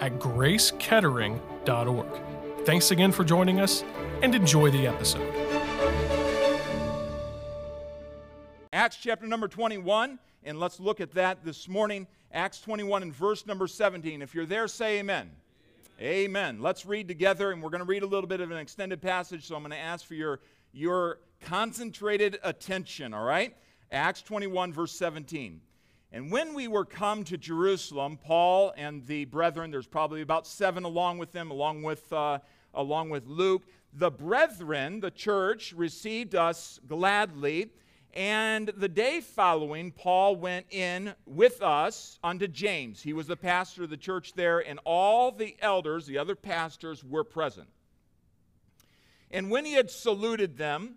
at gracekettering.org. Thanks again for joining us and enjoy the episode. Acts chapter number 21, and let's look at that this morning. Acts 21 and verse number 17. If you're there, say amen. Amen. Let's read together, and we're going to read a little bit of an extended passage, so I'm going to ask for your, your concentrated attention, all right? Acts 21, verse 17. And when we were come to Jerusalem, Paul and the brethren, there's probably about seven along with them, along with, uh, along with Luke, the brethren, the church, received us gladly. And the day following, Paul went in with us unto James. He was the pastor of the church there, and all the elders, the other pastors, were present. And when he had saluted them,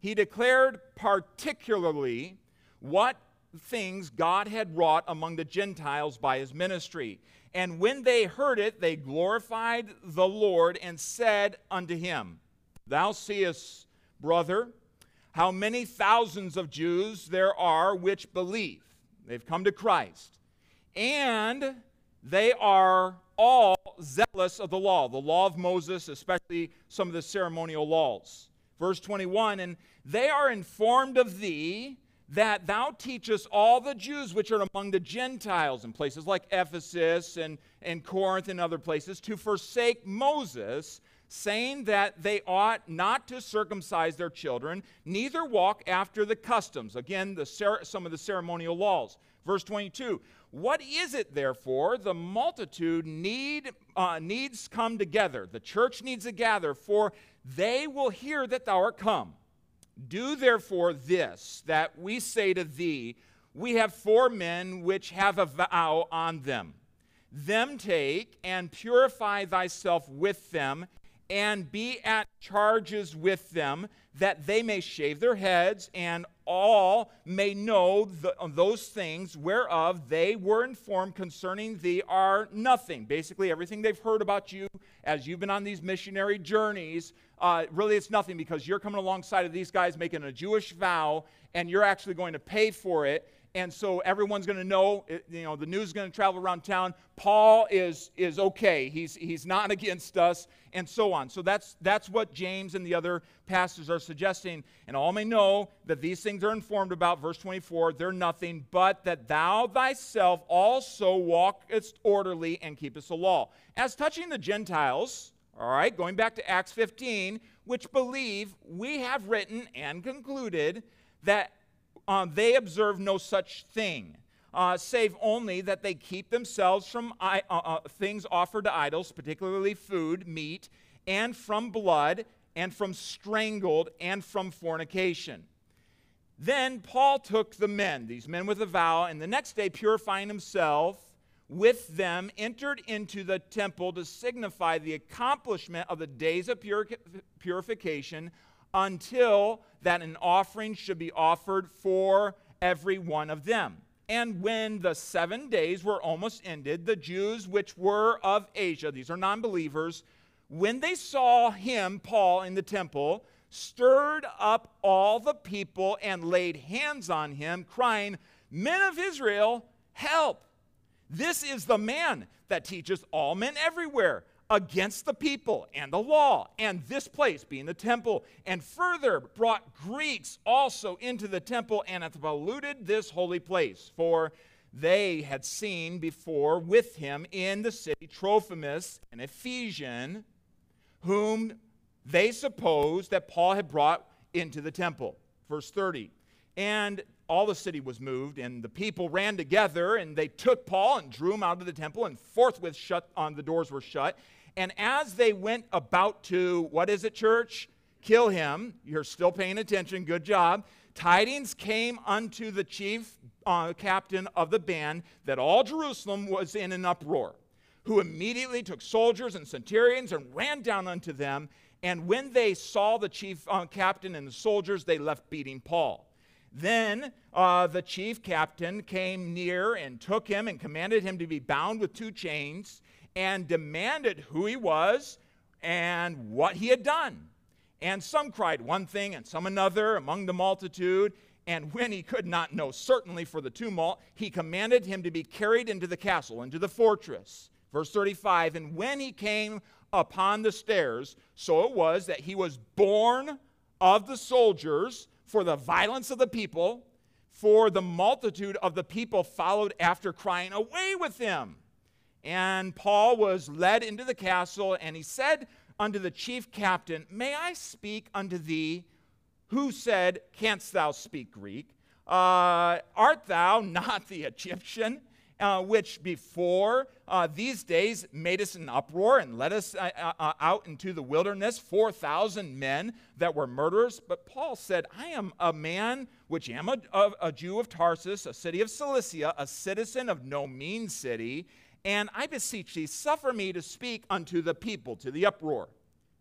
he declared particularly what things God had wrought among the Gentiles by his ministry. And when they heard it, they glorified the Lord and said unto him, Thou seest, brother, how many thousands of Jews there are which believe. They've come to Christ. And they are all zealous of the law, the law of Moses, especially some of the ceremonial laws. Verse 21 And they are informed of thee that thou teachest all the Jews which are among the Gentiles in places like Ephesus and, and Corinth and other places to forsake Moses, saying that they ought not to circumcise their children, neither walk after the customs. Again, the, some of the ceremonial laws. Verse 22 What is it, therefore? The multitude need, uh, needs come together. The church needs to gather, for they will hear that thou art come. Do therefore this that we say to thee, We have four men which have a vow on them. Them take and purify thyself with them, and be at charges with them, that they may shave their heads, and all may know the, those things whereof they were informed concerning thee are nothing. Basically, everything they've heard about you as you've been on these missionary journeys, uh, really it's nothing because you're coming alongside of these guys making a Jewish vow, and you're actually going to pay for it. And so everyone's going to know you know the news is going to travel around town. Paul is is okay. He's he's not against us and so on. So that's that's what james and the other pastors are suggesting. And all may know that these things are informed about verse 24 they're nothing but that thou thyself also walkest orderly and keepest the law. As touching the gentiles all right going back to acts 15 which believe we have written and concluded that uh, they observe no such thing, uh, save only that they keep themselves from uh, uh, things offered to idols, particularly food, meat, and from blood, and from strangled, and from fornication. Then Paul took the men, these men with a vow, and the next day, purifying himself with them, entered into the temple to signify the accomplishment of the days of purification until that an offering should be offered for every one of them. And when the seven days were almost ended, the Jews which were of Asia, these are non believers, when they saw him, Paul, in the temple, stirred up all the people and laid hands on him, crying, Men of Israel, help! This is the man that teaches all men everywhere against the people and the law and this place being the temple, and further brought Greeks also into the temple and hath polluted this holy place. For they had seen before with him in the city Trophimus, an Ephesian, whom they supposed that Paul had brought into the temple. Verse 30. And all the city was moved, and the people ran together, and they took Paul and drew him out of the temple, and forthwith shut on the doors were shut, and as they went about to, what is it, church? Kill him. You're still paying attention. Good job. Tidings came unto the chief uh, captain of the band that all Jerusalem was in an uproar, who immediately took soldiers and centurions and ran down unto them. And when they saw the chief uh, captain and the soldiers, they left beating Paul. Then uh, the chief captain came near and took him and commanded him to be bound with two chains and demanded who he was and what he had done. And some cried one thing and some another among the multitude. And when he could not know certainly for the tumult, he commanded him to be carried into the castle, into the fortress. Verse 35 And when he came upon the stairs, so it was that he was borne of the soldiers for the violence of the people, for the multitude of the people followed after, crying, Away with him! And Paul was led into the castle, and he said unto the chief captain, May I speak unto thee? Who said, Canst thou speak Greek? Uh, art thou not the Egyptian? Uh, which before uh, these days made us an uproar and led us uh, uh, uh out into the wilderness, 4,000 men that were murderers. But Paul said, I am a man which am a, a, a Jew of Tarsus, a city of Cilicia, a citizen of no mean city, and I beseech thee, suffer me to speak unto the people, to the uproar.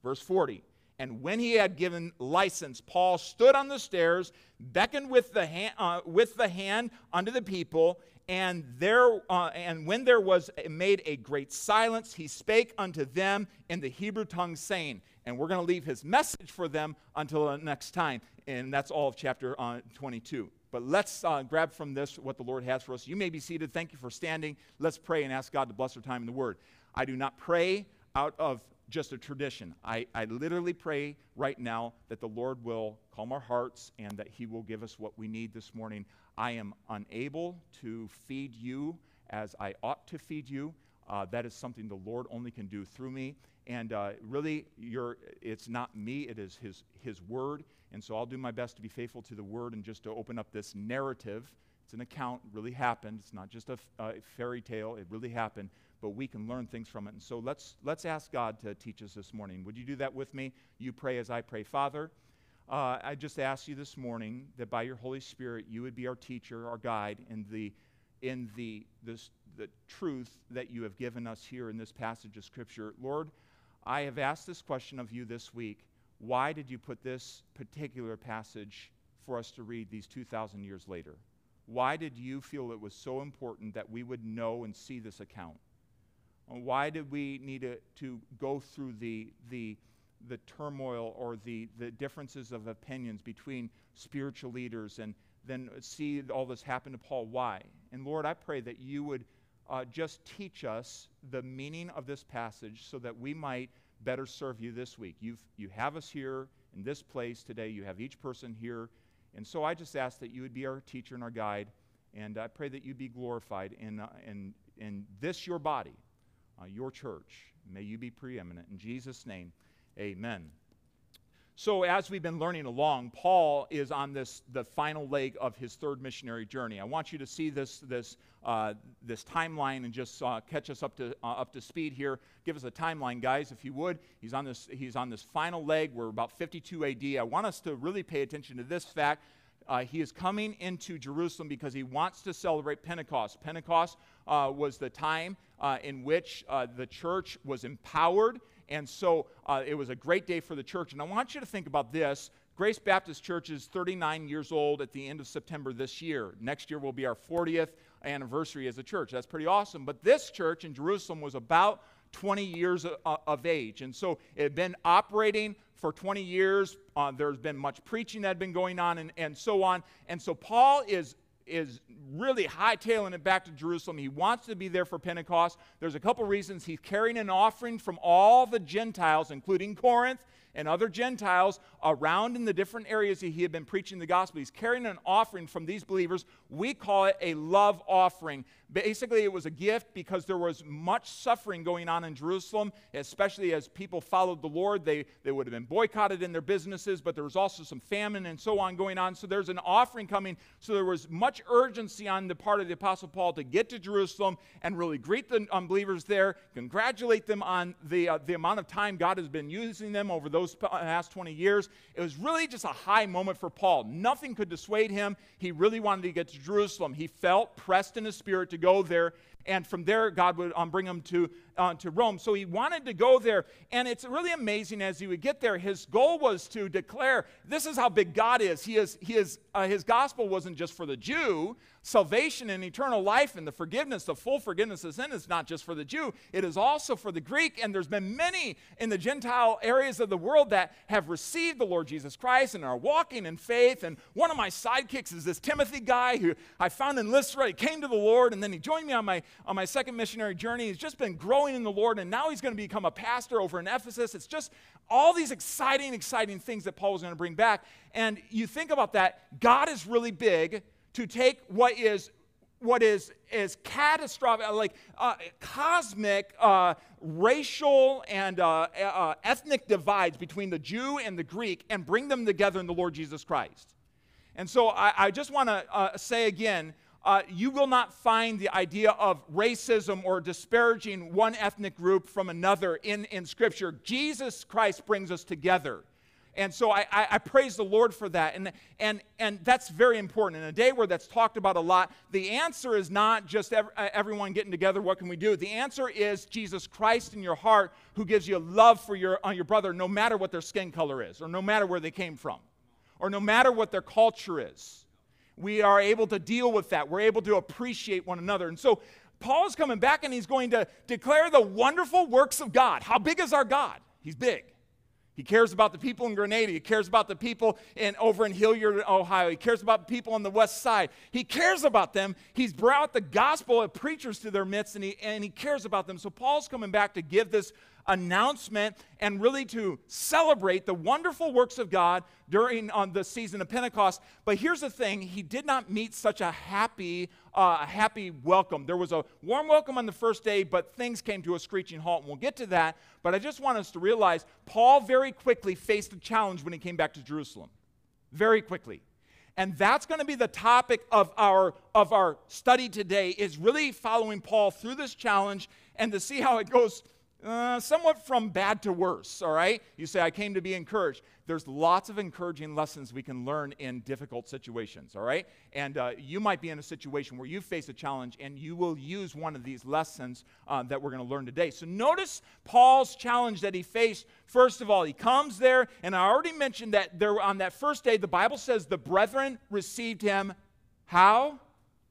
Verse 40. And when he had given license, Paul stood on the stairs, beckoned with the, hand, uh, with the hand unto the people, and there uh, and when there was made a great silence, he spake unto them in the Hebrew tongue, saying, and we're going to leave his message for them until the next time. And that's all of chapter uh, 22. But let's uh, grab from this what the Lord has for us. You may be seated. Thank you for standing. Let's pray and ask God to bless our time in the Word. I do not pray out of just a tradition. I, I literally pray right now that the Lord will calm our hearts and that He will give us what we need this morning. I am unable to feed you as I ought to feed you. Uh, that is something the Lord only can do through me. And uh, really, it's not me, it is his, his Word. And so I'll do my best to be faithful to the word and just to open up this narrative. It's an account, really happened. It's not just a, fairy tale, it really happened, but we can learn things from it. And so let's, let's ask God to teach us this morning. Would you do that with me? You pray as I pray. Father, uh, I just ask you this morning that by your Holy Spirit, you would be our teacher, our guide in the, in the, this, the truth that you have given us here in this passage of Scripture. Lord, I have asked this question of you this week why did you put this particular passage for us to read these 2,000 years later? Why did you feel it was so important that we would know and see this account? Why did we need to, to go through the, the, the turmoil or the, the differences of opinions between spiritual leaders and then see all this happen to Paul? Why? And Lord, I pray that you would uh, just teach us the meaning of this passage so that we might better serve you this week. You've, you have us here in this place today. You have each person here. And so I just ask that you would be our teacher and our guide. And I pray that you be glorified in, uh, in, in this, your body, uh, your church. May you be preeminent. In Jesus' name, amen. So, as we've been learning along, Paul is on this the final leg of his third missionary journey. I want you to see this this uh, this timeline and just uh, catch us up to uh, up to speed here. Give us a timeline, guys, if you would. He's on this he's on this final leg. We're about 52 A.D. I want us to really pay attention to this fact. Uh, he is coming into Jerusalem because he wants to celebrate Pentecost. Pentecost uh, was the time uh, in which the church was empowered and so uh, it was a great day for the church. And I want you to think about this. Grace Baptist Church is 39 years old at the end of September this year. Next year will be our 40th anniversary as a church. That's pretty awesome. But this church in Jerusalem was about 20 years of, of age. And so it had been operating for 20 years. Uh, there's been much preaching that had been going on and, and so on. And so Paul is is really hightailing it back to Jerusalem. He wants to be there for Pentecost. There's a couple reasons. He's carrying an offering from all the Gentiles, including Corinth and other Gentiles around in the different areas that he had been preaching the gospel. He's carrying an offering from these believers. We call it a love offering. Basically, it was a gift because there was much suffering going on in Jerusalem, especially as people followed the Lord. They, they would have been boycotted in their businesses, but there was also some famine and so on going on. So there's an offering coming. So there was much urgency on the part of the Apostle Paul to get to Jerusalem and really greet the unbelievers there, congratulate them on the, uh, the amount of time God has been using them over those Uh, past 20 years. It was really just a high moment for Paul. Nothing could dissuade him. He really wanted to get to Jerusalem. He felt pressed in his spirit to go there. And from there god would um, bring him to, uh, to rome. So he wanted to go there and it's really amazing as he would get there his goal was to declare this is how big god is. He is, he is uh, his gospel wasn't just for the jew. Salvation and eternal life and the forgiveness the full forgiveness of sin is not just for the jew. It is also for the greek. And there's been many in the gentile areas of the world that have received the lord jesus christ and are walking in faith. And one of my sidekicks is this timothy guy who i found in lystra. He came to the lord and then he joined me on my on my second missionary journey. He's just been growing in the Lord, and now he's going to become a pastor over in Ephesus. It's just all these exciting, exciting things that Paul was going to bring back. And you think about that, God is really big to take what is what is is catastrophic, like uh, cosmic uh, racial and uh, uh ethnic divides between the Jew and the Greek, and bring them together in the Lord Jesus Christ. And so I, I just want to uh, say again uh, you will not find the idea of racism or disparaging one ethnic group from another in, in Scripture. Jesus Christ brings us together. And so I, I, I, praise the Lord for that. And, and, and that's very important. In a day where that's talked about a lot, the answer is not just ev- uh, everyone getting together, what can we do? The answer is Jesus Christ in your heart who gives you love for your, uh, your brother no matter what their skin color is, or no matter where they came from, or no matter what their culture is we are able to deal with that. We're able to appreciate one another. And so Paul's coming back and he's going to declare the wonderful works of God. How big is our God? He's big. He cares about the people in Grenada. He cares about the people in, over in Hilliard, Ohio. He cares about people on the west side. He cares about them. He's brought the gospel of preachers to their midst, and he, and he cares about them. So Paul's coming back to give this announcement and really to celebrate the wonderful works of God during on the season of Pentecost. But here's the thing: he did not meet such a happy, uh, happy welcome. There was a warm welcome on the first day, but things came to a screeching halt, and we'll get to that. But I just want us to realize Paul very quickly faced a challenge when he came back to Jerusalem. Very quickly. And that's going to be the topic of our, of our study today is really following Paul through this challenge and to see how it goes uh, somewhat from bad to worse, all right? You say, I came to be encouraged. There's lots of encouraging lessons we can learn in difficult situations, all right? And uh, you might be in a situation where you face a challenge and you will use one of these lessons uh, that we're going to learn today. So notice Paul's challenge that he faced. First of all, he comes there, and I already mentioned that there on that first day, the Bible says the brethren received him. How?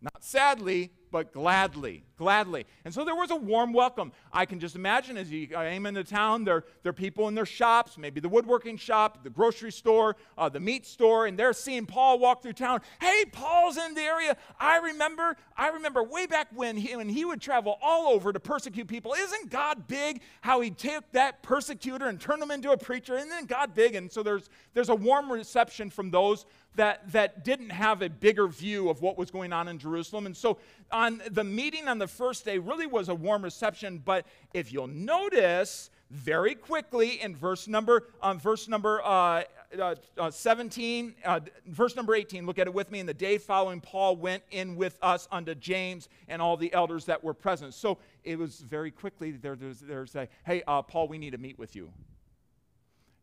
Not sadly, but gladly, gladly. And so there was a warm welcome. I can just imagine as you came into town, there, there are people in their shops, maybe the woodworking shop, the grocery store, uh, the meat store, and they're seeing Paul walk through town. Hey, Paul's in the area. I remember, I remember way back when he, when he would travel all over to persecute people. Isn't God big? How he took that persecutor and turned him into a preacher. Isn't God big? And so there's, there's a warm reception from those that, that didn't have a bigger view of what was going on in Jerusalem. And so on the meeting on the first day really was a warm reception. But if you'll notice, very quickly in verse number, um, verse number uh, uh, uh, 17, uh, verse number 18, look at it with me. In the day following, Paul went in with us unto James and all the elders that were present. So it was very quickly, there, there's, there's a, hey, uh, Paul, we need to meet with you.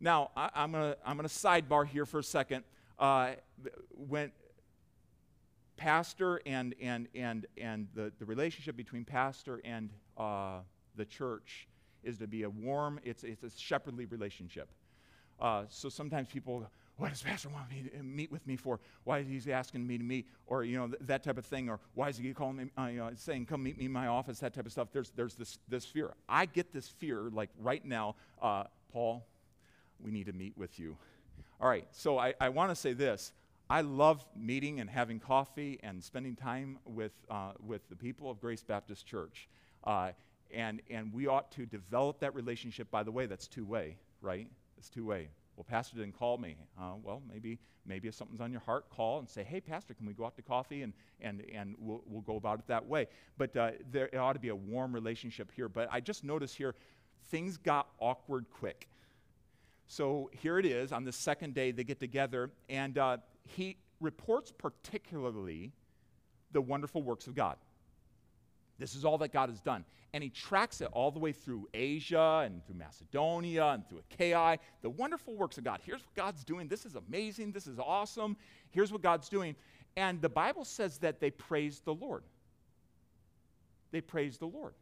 Now, I, am going to I'm going to sidebar here for a second uh, when pastor and, and, and, and the, the relationship between pastor and uh, the church is to be a warm, it's, it's a shepherdly relationship. Uh, so sometimes people, what does pastor want me to meet with me for? Why is he asking me to meet? Or, you know, th- that type of thing. Or why is he calling me, uh, you know, saying, come meet me in my office, that type of stuff. There's, there's this, this fear. I get this fear, like right now, uh, Paul, we need to meet with you. All right, so I, I want to say this. I love meeting and having coffee and spending time with, uh, with the people of Grace Baptist Church. Uh, and, and we ought to develop that relationship. By the way, that's two way, right? It's two way. Well, Pastor didn't call me. Uh, well, maybe, maybe if something's on your heart, call and say, hey, Pastor, can we go out to coffee? And, and, and we'll, we'll go about it that way. But uh, there ought to be a warm relationship here. But I just noticed here, things got awkward quick. So here it is on the second day, they get together, and uh, he reports particularly the wonderful works of God. This is all that God has done. And he tracks it all the way through Asia and through Macedonia and through Achaia. The wonderful works of God. Here's what God's doing. This is amazing. This is awesome. Here's what God's doing. And the Bible says that they praised the Lord. they praised the Lord.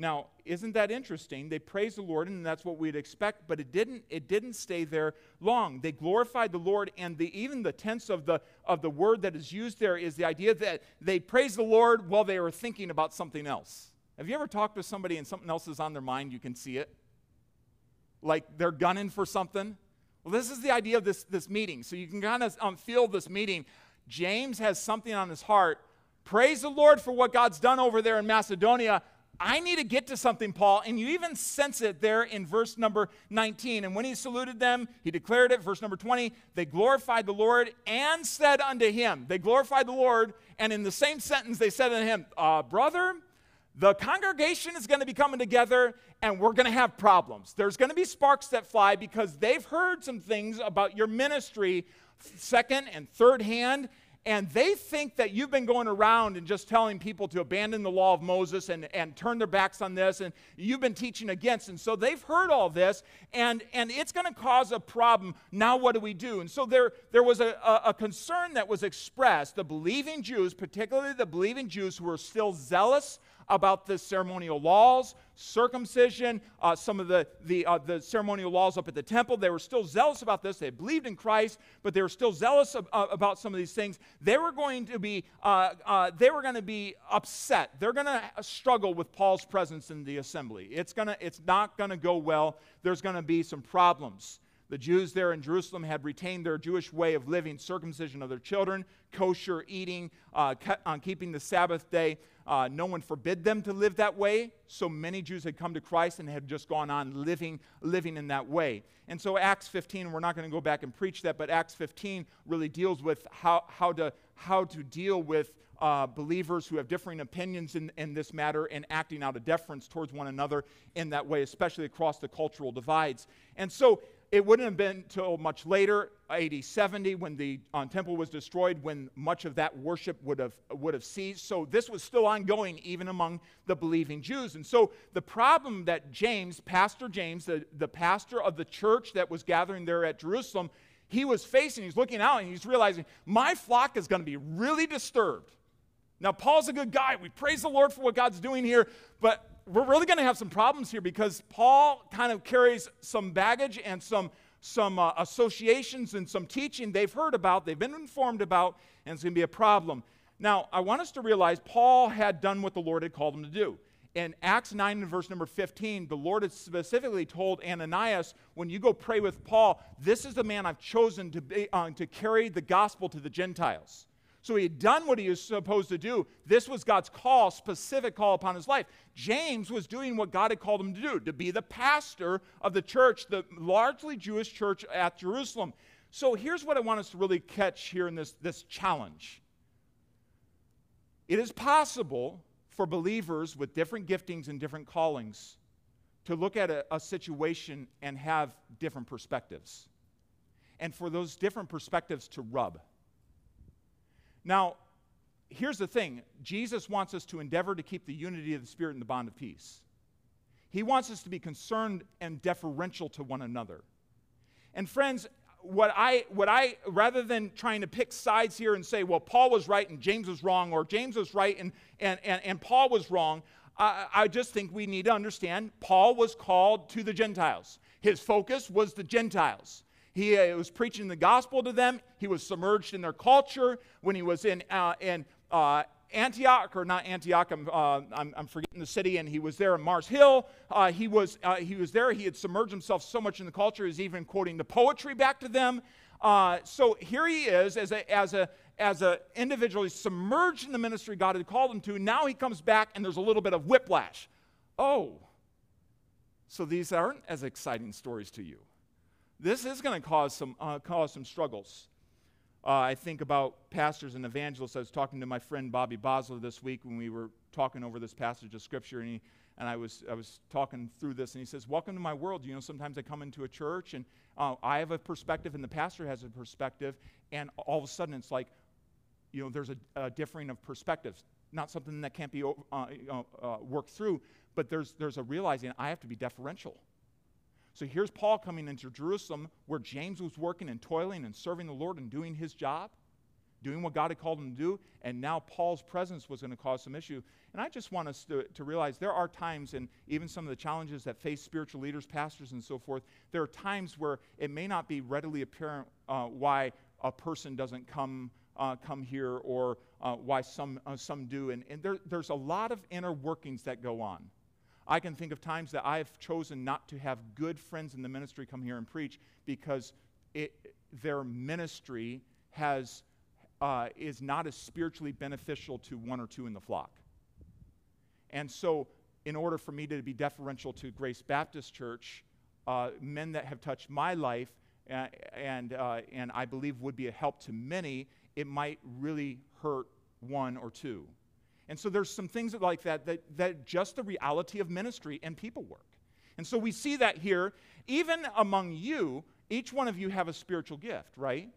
Now, isn't that interesting? They praised the Lord, and that's what we'd expect, but it didn't, it didn't stay there long. They glorified the Lord, and the, even the tense of the, of the word that is used there is the idea that they praised the Lord while they were thinking about something else. Have you ever talked to somebody and something else is on their mind? You can see it. Like they're gunning for something. Well, this is the idea of this, this meeting. So you can kind of um, feel this meeting. James has something on his heart. Praise the Lord for what God's done over there in Macedonia I need to get to something, Paul. And you even sense it there in verse number 19. And when he saluted them, he declared it. Verse number 20, they glorified the Lord and said unto him, They glorified the Lord, and in the same sentence they said unto him, uh, Brother, the congregation is going to be coming together and we're going to have problems. There's going to be sparks that fly because they've heard some things about your ministry second and third hand and they think that you've been going around and just telling people to abandon the law of Moses and, and turn their backs on this, and you've been teaching against. And so they've heard all this, and, and it's going to cause a problem. Now, what do we do? And so there, there was a, a, a concern that was expressed. The believing Jews, particularly the believing Jews who were still zealous about the ceremonial laws, circumcision, uh, some of the, the, uh, the ceremonial laws up at the temple. They were still zealous about this. They believed in Christ, but they were still zealous of, uh, about some of these things. They were going to be, uh, uh, they were going to be upset. They're going to struggle with Paul's presence in the assembly. It's, gonna, it's not going to go well. There's going to be some problems. The Jews there in Jerusalem had retained their Jewish way of living, circumcision of their children, kosher eating, uh, on keeping the Sabbath day. Uh, no one forbid them to live that way. So many Jews had come to Christ and had just gone on living, living in that way. And so Acts 15, we're not going to go back and preach that, but Acts 15 really deals with how, how, to, how to deal with uh, believers who have differing opinions in, in this matter and acting out of deference towards one another in that way, especially across the cultural divides. And so it wouldn't have been until much later, AD 70, when the um, temple was destroyed, when much of that worship would have, would have ceased. So this was still ongoing even among the believing Jews. And so the problem that James, Pastor James, the, the pastor of the church that was gathering there at Jerusalem, he was facing, he's looking out and he's realizing, my flock is going to be really disturbed. Now, Paul's a good guy. We praise the Lord for what God's doing here, but we're really going to have some problems here because Paul kind of carries some baggage and some, some uh, associations and some teaching they've heard about, they've been informed about, and it's going to be a problem. Now, I want us to realize Paul had done what the Lord had called him to do. In Acts 9 and verse number 15, the Lord had specifically told Ananias, when you go pray with Paul, this is the man I've chosen to, be, uh, to carry the gospel to the Gentiles. So he had done what he was supposed to do. This was God's call, specific call upon his life. James was doing what God had called him to do, to be the pastor of the church, the largely Jewish church at Jerusalem. So here's what I want us to really catch here in this, this challenge. It is possible for believers with different giftings and different callings to look at a, a situation and have different perspectives. And for those different perspectives to rub. Now, here's the thing Jesus wants us to endeavor to keep the unity of the Spirit in the bond of peace. He wants us to be concerned and deferential to one another. And friends, what I, what I, rather than trying to pick sides here and say, well, Paul was right and James was wrong, or James was right and, and, and, and Paul was wrong, I, I just think we need to understand Paul was called to the Gentiles. His focus was the Gentiles. He uh, was preaching the gospel to them. He was submerged in their culture. When he was in, uh, in uh, Antioch, or not Antioch, I'm, uh, I'm, I'm, forgetting the city, and he was there in Mars Hill. Uh, he, was, he was there. He had submerged himself so much in the culture, he's even quoting the poetry back to them. so here he is as a, as a, as an individual, he's submerged in the ministry God had called him to. Now he comes back, and there's a little bit of whiplash. Oh, so these aren't as exciting stories to you this is going to cause some, uh, cause some struggles. Uh, I think about pastors and evangelists. I was talking to my friend Bobby Bosler this week when we were talking over this passage of Scripture, and, he, and I, was, I was talking through this, and he says, Welcome to my world. You know, sometimes I come into a church, and uh, I have a perspective, and the pastor has a perspective, and all of a sudden it's like, you know, there's a, a differing of perspectives. Not something that can't be uh, uh, worked through, but there's, there's a realizing I have to be deferential. So here's Paul coming into Jerusalem where James was working and toiling and serving the Lord and doing his job. doing what God had called him to do, and now Paul's presence was going to cause some issue. And I just want us to, to realize there are times, and even some of the challenges that face spiritual leaders, pastors, and so forth, there are times where it may not be readily apparent uh, why a person doesn't come. Uh, come here, or uh, why some, uh, some do. And, and there, there's a lot of inner workings that go on. I can think of times that I've chosen not to have good friends in the ministry come here and preach because it, their ministry has, uh, is not as spiritually beneficial to one or two in the flock. And so, in order for me to be deferential to Grace Baptist Church, uh, men that have touched my life uh, and, uh, and I believe would be a help to many, it might really hurt one or two. And so there's some things like that, that that just the reality of ministry and people work. And so we see that here, even among you, each one of you have a spiritual gift, right?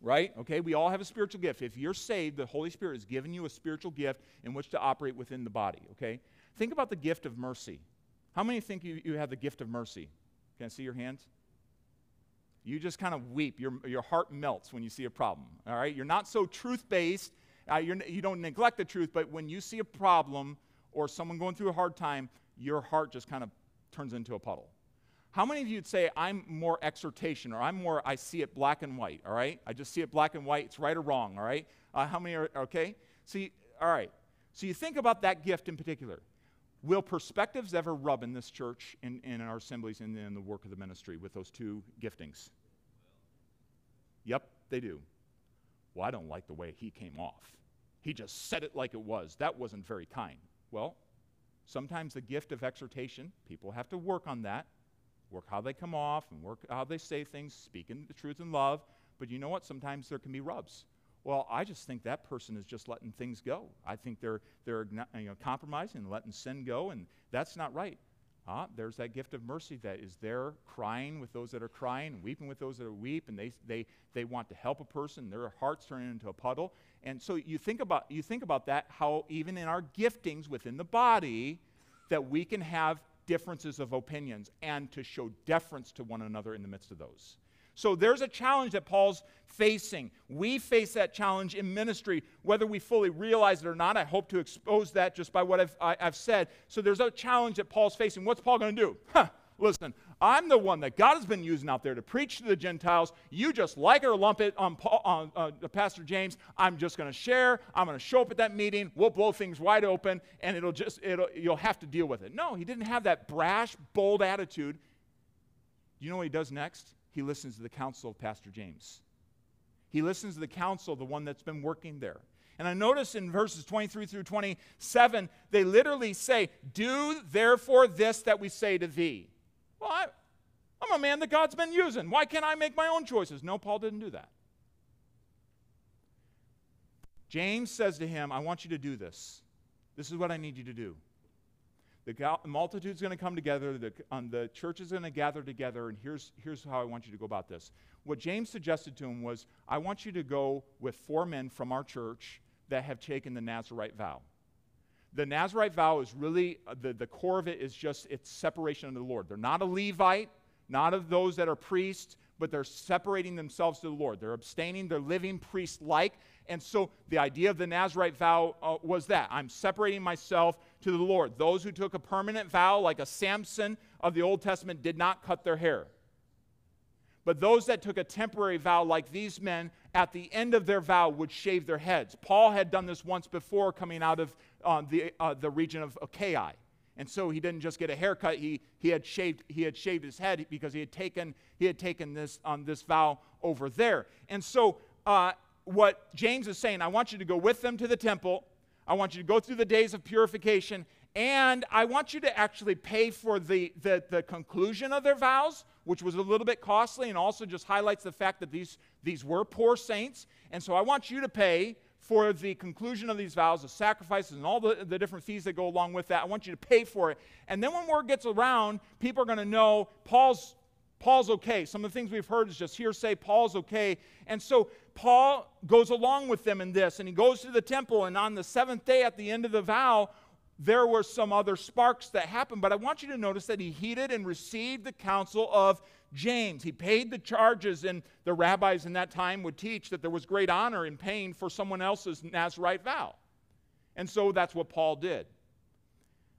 Right? Okay, we all have a spiritual gift. If you're saved, the Holy Spirit has given you a spiritual gift in which to operate within the body, okay? Think about the gift of mercy. How many think you, you have the gift of mercy? Can I see your hands? You just kind of weep. Your, your heart melts when you see a problem, all right? You're not so truth based. Uh, you do not neglect the truth, but when you see a problem or someone going through a hard time, your heart just kind of turns into a puddle. How many of you would say, I'm more exhortation, or I'm more, I see it black and white, all right? I just see it black and white, it's right or wrong, all right? Uh, how many are, okay? See, all right. So you think about that gift in particular. Will perspectives ever rub in this church, in, in our assemblies, and in the work of the ministry with those two giftings? Yep, they do. Well, I don't like the way he came off. He just said it like it was. That wasn't very kind. Well, sometimes the gift of exhortation, people have to work on that work how they come off and work how they say things, speaking the truth in love. But you know what? Sometimes there can be rubs. Well, I just think that person is just letting things go. I think they're, they're you know, compromising letting sin go, and that's not right. Ah, there's that gift of mercy that is there crying with those that are crying, weeping with those that are weep, and they, they, they want to help a person. Their hearts turn into a puddle. And so you think about, you think about that, how even in our giftings within the body, that we can have differences of opinions and to show deference to one another in the midst of those. So there's a challenge that Paul's facing. We face that challenge in ministry, whether we fully realize it or not. I hope to expose that just by what I've, I, i have said. So there's a challenge that Paul's facing. What's Paul going to do? Huh, Listen, I'm the one that God has been using out there to preach to the Gentiles. You just like it or lump it on, Paul, on uh, Pastor James. I'm just going to share. I'm going to show up at that meeting. We'll blow things wide open, and it'll just it'll, you'll have to deal with it. No, he didn't have that brash, bold attitude. You know what he does next? He listens to the counsel of Pastor James. He listens to the counsel, the one that's been working there. And I notice in verses 23 through 27, they literally say, Do therefore this that we say to thee. Well, I, I'm a man that God's been using. Why can't I make my own choices? No, Paul didn't do that. James says to him, I want you to do this. This is what I need you to do. The multitude's going to come together, the, um, the church is going to gather together, and here's, here's how I want you to go about this. What James suggested to him was, I want you to go with four men from our church that have taken the Nazarite vow the Nazarite vow is really, uh, the, the core of it is just its separation unto the Lord. They're not a Levite, not of those that are priests, but they're separating themselves to the Lord. They're abstaining, they're living priest like. And so the idea of the Nazarite vow uh, was that I'm separating myself to the Lord. Those who took a permanent vow, like a Samson of the Old Testament, did not cut their hair. But those that took a temporary vow, like these men, at the end of their vow would shave their heads. Paul had done this once before coming out of uh, the, uh, the region of Achaia. And so he didn't just get a haircut, he, he, had, shaved, he had shaved his head because he had taken, he had taken this, um, this vow over there. And so uh, what James is saying, I want you to go with them to the temple. I want you to go through the days of purification. And I want you to actually pay for the, the, the, conclusion of their vows, which was a little bit costly and also just highlights the fact that these, these were poor saints. And so I want you to pay for the conclusion of these vows, the sacrifices, and all the, the different fees that go along with that. I want you to pay for it. And then when word gets around, people are going to know Paul's, Paul's okay. Some of the things we've heard is just hearsay. Paul's okay. And so Paul goes along with them in this, and he goes to the temple, and on the seventh day at the end of the vow, there were some other sparks that happened, but I want you to notice that he heeded and received the counsel of James. He paid the charges, and the rabbis in that time would teach that there was great honor in paying for someone else's Nazarite vow. And so that's what Paul did.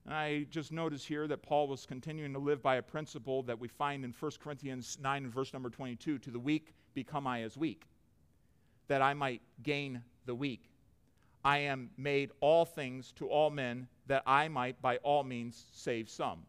And I just notice here that Paul was continuing to live by a principle that we find in 1 Corinthians 9 and verse number 22 To the weak become I as weak, that I might gain the weak. I am made all things to all men, that I might by all means save some.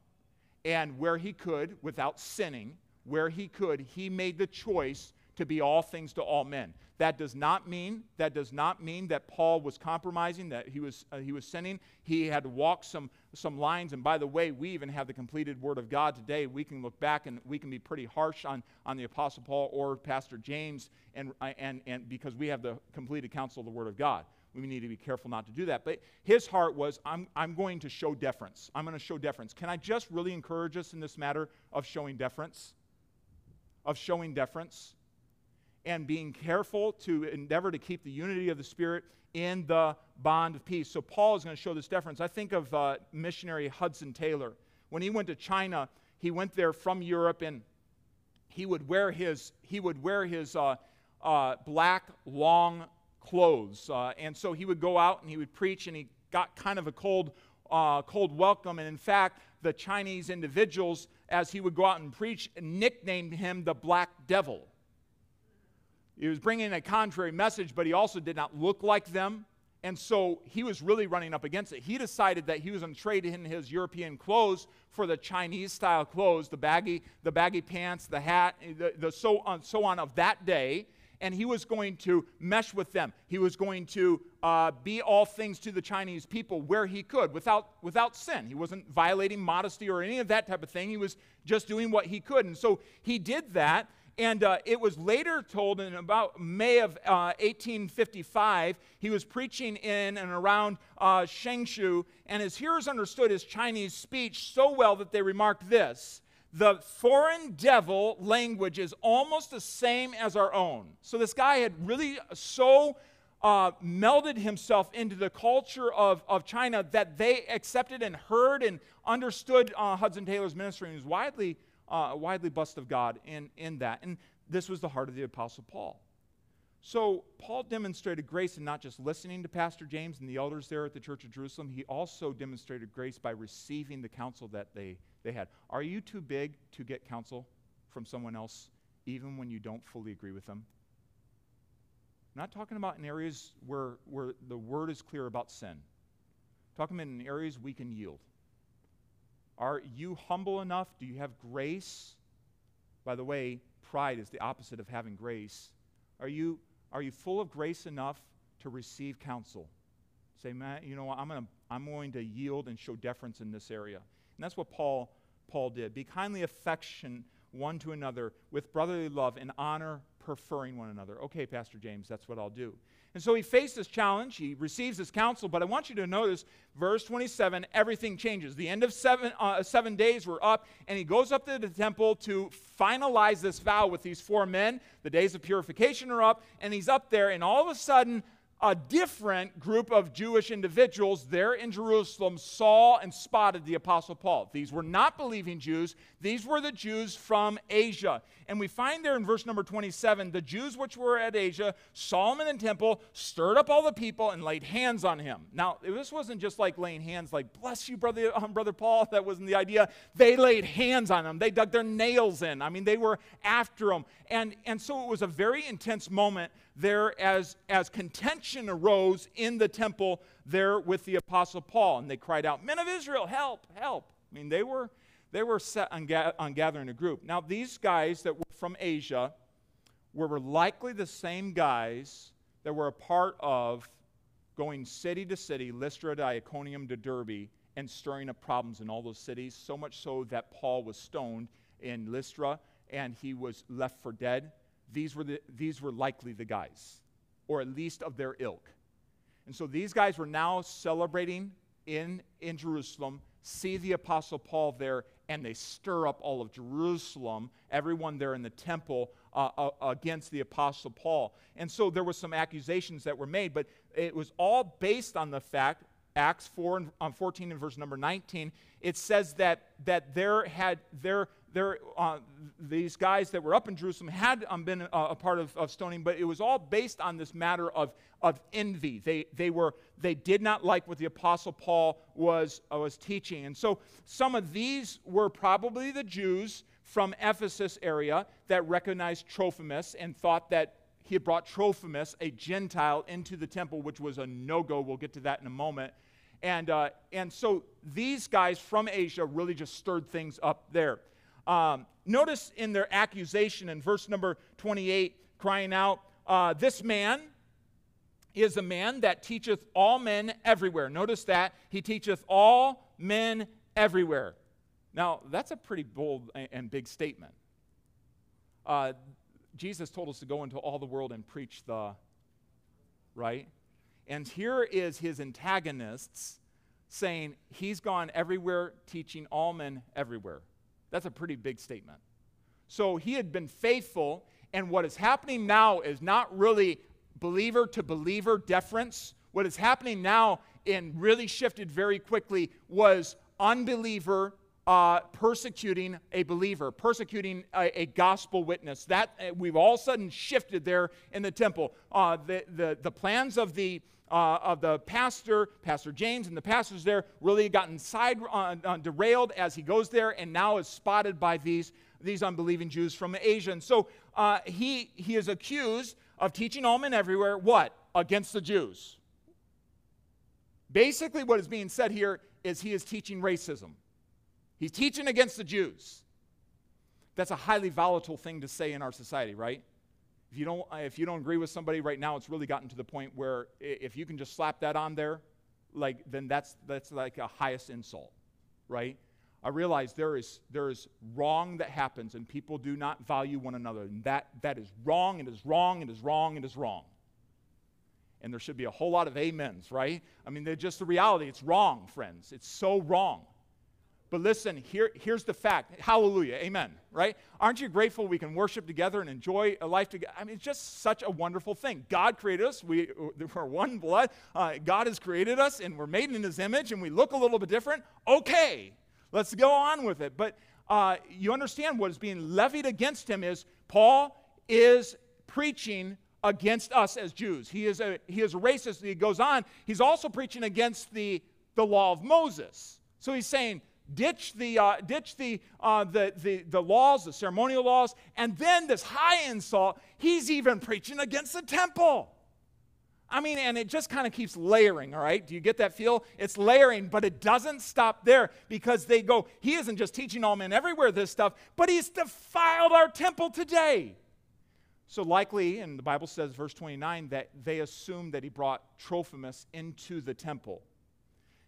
And where he could, without sinning, where he could, he made the choice to be all things to all men. That does not mean that does not mean that Paul was compromising, that he was uh, he was sinning. He had to walk some some lines. And by the way, we even have the completed Word of God today. We can look back and we can be pretty harsh on on the Apostle Paul or Pastor James, and uh, and and because we have the completed counsel of the Word of God. We need to be careful not to do that. But his heart was, I'm, I'm going to show deference. I'm going to show deference. Can I just really encourage us in this matter of showing deference? Of showing deference and being careful to endeavor to keep the unity of the Spirit in the bond of peace. So, Paul is going to show this deference. I think of uh, missionary Hudson Taylor. When he went to China, he went there from Europe and he would wear his, he would wear his uh, uh, black, long clothes. Uh, and so he would go out and he would preach, and he got kind of a cold, uh, cold welcome. And in fact, the Chinese individuals, as he would go out and preach, nicknamed him the Black Devil. He was bringing a contrary message, but he also did not look like them. And so he was really running up against it. He decided that he was going to trade in his European clothes for the Chinese style clothes, the baggy, the baggy pants, the hat, the, the so on, so on of that day. And he was going to mesh with them. He was going to uh, be all things to the Chinese people where he could without, without sin. He wasn't violating modesty or any of that type of thing. He was just doing what he could. And so he did that. And uh, it was later told in about May of uh, 1855, he was preaching in and around uh, Shengshu, and his hearers understood his Chinese speech so well that they remarked this the foreign devil language is almost the same as our own. So this guy had really so uh, melded himself into the culture of, of China that they accepted and heard and understood uh, Hudson Taylor's ministry and was widely uh, widely blessed of God in, in that. And this was the heart of the Apostle Paul. So, Paul demonstrated grace in not just listening to Pastor James and the elders there at the Church of Jerusalem, he also demonstrated grace by receiving the counsel that they, they had. Are you too big to get counsel from someone else, even when you don't fully agree with them? I'm not talking about in areas where, where the word is clear about sin. I'm talking about in areas we can yield. Are you humble enough? Do you have grace? By the way, pride is the opposite of having grace. Are you, are you full of grace enough to receive counsel? Say, man, you know what? I'm, gonna, I'm going to yield and show deference in this area. And that's what Paul, Paul did. Be kindly affection one to another with brotherly love and honor, preferring one another. Okay, Pastor James, that's what I'll do. And so he faced this challenge. He receives his counsel, but I want you to notice verse 27 everything changes. The end of seven, uh, seven days were up, and he goes up to the temple to finalize this vow with these four men. The days of purification are up, and he's up there, and all of a sudden, a different group of Jewish individuals there in Jerusalem saw and spotted the Apostle Paul. These were not believing Jews, these were the Jews from Asia. And we find there in verse number 27 the Jews which were at Asia saw him in the temple, stirred up all the people, and laid hands on him. Now, this wasn't just like laying hands, like, bless you, brother, um, brother Paul. That wasn't the idea. They laid hands on him, they dug their nails in. I mean, they were after him. And, and so it was a very intense moment there as, as contention arose in the temple there with the Apostle Paul. And they cried out, Men of Israel, help, help. I mean, they were, they were set on, ga- on gathering a group. Now, these guys that were from Asia were likely the same guys that were a part of going city to city, Lystra to Iconium to Derbe, and stirring up problems in all those cities, so much so that Paul was stoned in Lystra and he was left for dead these were, the, these were likely the guys, or at least of their ilk. And so these guys were now celebrating in, in Jerusalem, see the Apostle Paul there, and they stir up all of Jerusalem, everyone there in the temple, uh, uh, against the Apostle Paul. And so there were some accusations that were made, but it was all based on the fact Acts 4 and um, 14 and verse number 19, it says that, that there had there, there, uh, these guys that were up in Jerusalem had um, been uh, a part of, of, stoning, but it was all based on this matter of, of envy. They, they, were, they did not like what the Apostle Paul was, uh, was teaching. And so some of these were probably the Jews from Ephesus area that recognized Trophimus and thought that he had brought Trophimus, a Gentile, into the temple, which was a no go. We'll get to that in a moment. And, uh, and so these guys from Asia really just stirred things up there. Um, notice in their accusation in verse number 28, crying out, uh, This man is a man that teacheth all men everywhere. Notice that. He teacheth all men everywhere. Now, that's a pretty bold and big statement. Uh, Jesus told us to go into all the world and preach the, right? And here is his antagonists saying he's gone everywhere teaching all men everywhere. That's a pretty big statement. So he had been faithful, and what is happening now is not really believer to believer deference. What is happening now, and really shifted very quickly, was unbeliever uh, persecuting a believer, persecuting a, a, gospel witness. That uh, we've all of a sudden shifted there in the temple. Uh, the, the, the plans of the uh, of the pastor, Pastor James, and the pastors there really gotten side uh, uh, derailed as he goes there, and now is spotted by these these unbelieving Jews from Asia. And so he he is accused of teaching all men everywhere what against the Jews. Basically, what is being said here is he is teaching racism. He's teaching against the Jews. That's a highly volatile thing to say in our society, right? If you don't, if you don't agree with somebody right now, it's really gotten to the point where if you can just slap that on there, like then that's that's like a highest insult, right? I realize there is there is wrong that happens and people do not value one another. And that that is wrong, it is wrong, it is wrong, it is wrong. And there should be a whole lot of amens, right? I mean, they're just the reality. It's wrong, friends. It's so wrong. But listen, here, here's the fact. Hallelujah. Amen. Right? Aren't you grateful we can worship together and enjoy a life together? I mean, it's just such a wonderful thing. God created us. We, we're one blood. Uh, God has created us, and we're made in His image, and we look a little bit different. Okay, let's go on with it. But uh, you understand what is being levied against him is Paul is preaching against us as Jews. He is a, he is racist. He goes on. He's also preaching against the, the law of Moses. So he's saying, ditch the, uh, ditch the, uh, the, the, the laws, the ceremonial laws, and then this high insult, he's even preaching against the temple. I mean, and it just kind of keeps layering, all right? Do you get that feel? It's layering, but it doesn't stop there because they go, he isn't just teaching all men everywhere this stuff, but he's defiled our temple today. So, likely, and the Bible says, verse 29, that they assumed that he brought Trophimus into the temple.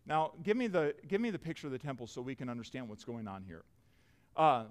Now, give me the, give me the picture of the temple so we can understand what's going on here. Uh,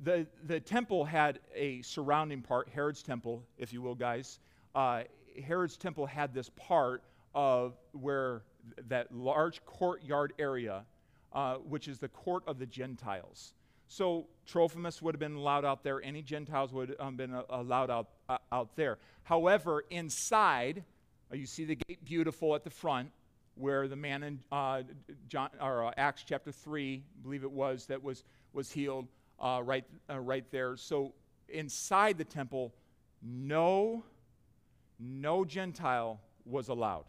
the, the temple had a surrounding part, Herod's temple, if you will, guys. Uh, Herod's temple had this part of where that large courtyard area, uh, which is the court of the Gentiles. So Trophimus would have been allowed out there. Any Gentiles would have been uh, allowed out, uh, out there. However, inside, uh, you see the gate beautiful at the front where the man in uh, John, or, uh, Acts chapter 3, I believe it was, that was, was healed uh, right, uh, right there. So inside the temple, no, no Gentile was allowed.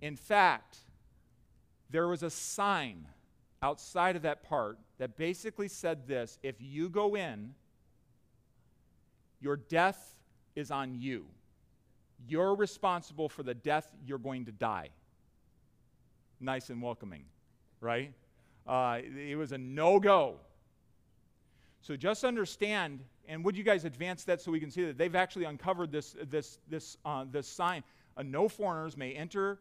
In fact, there was a sign outside of that part that basically said this if you go in, your death is on you. You're responsible for the death you're going to die nice and welcoming, right? Uh, it was a no go. So just understand, and would you guys advance that so we can see that they've actually uncovered this, this, this, uh, this sign? Uh, no foreigners may enter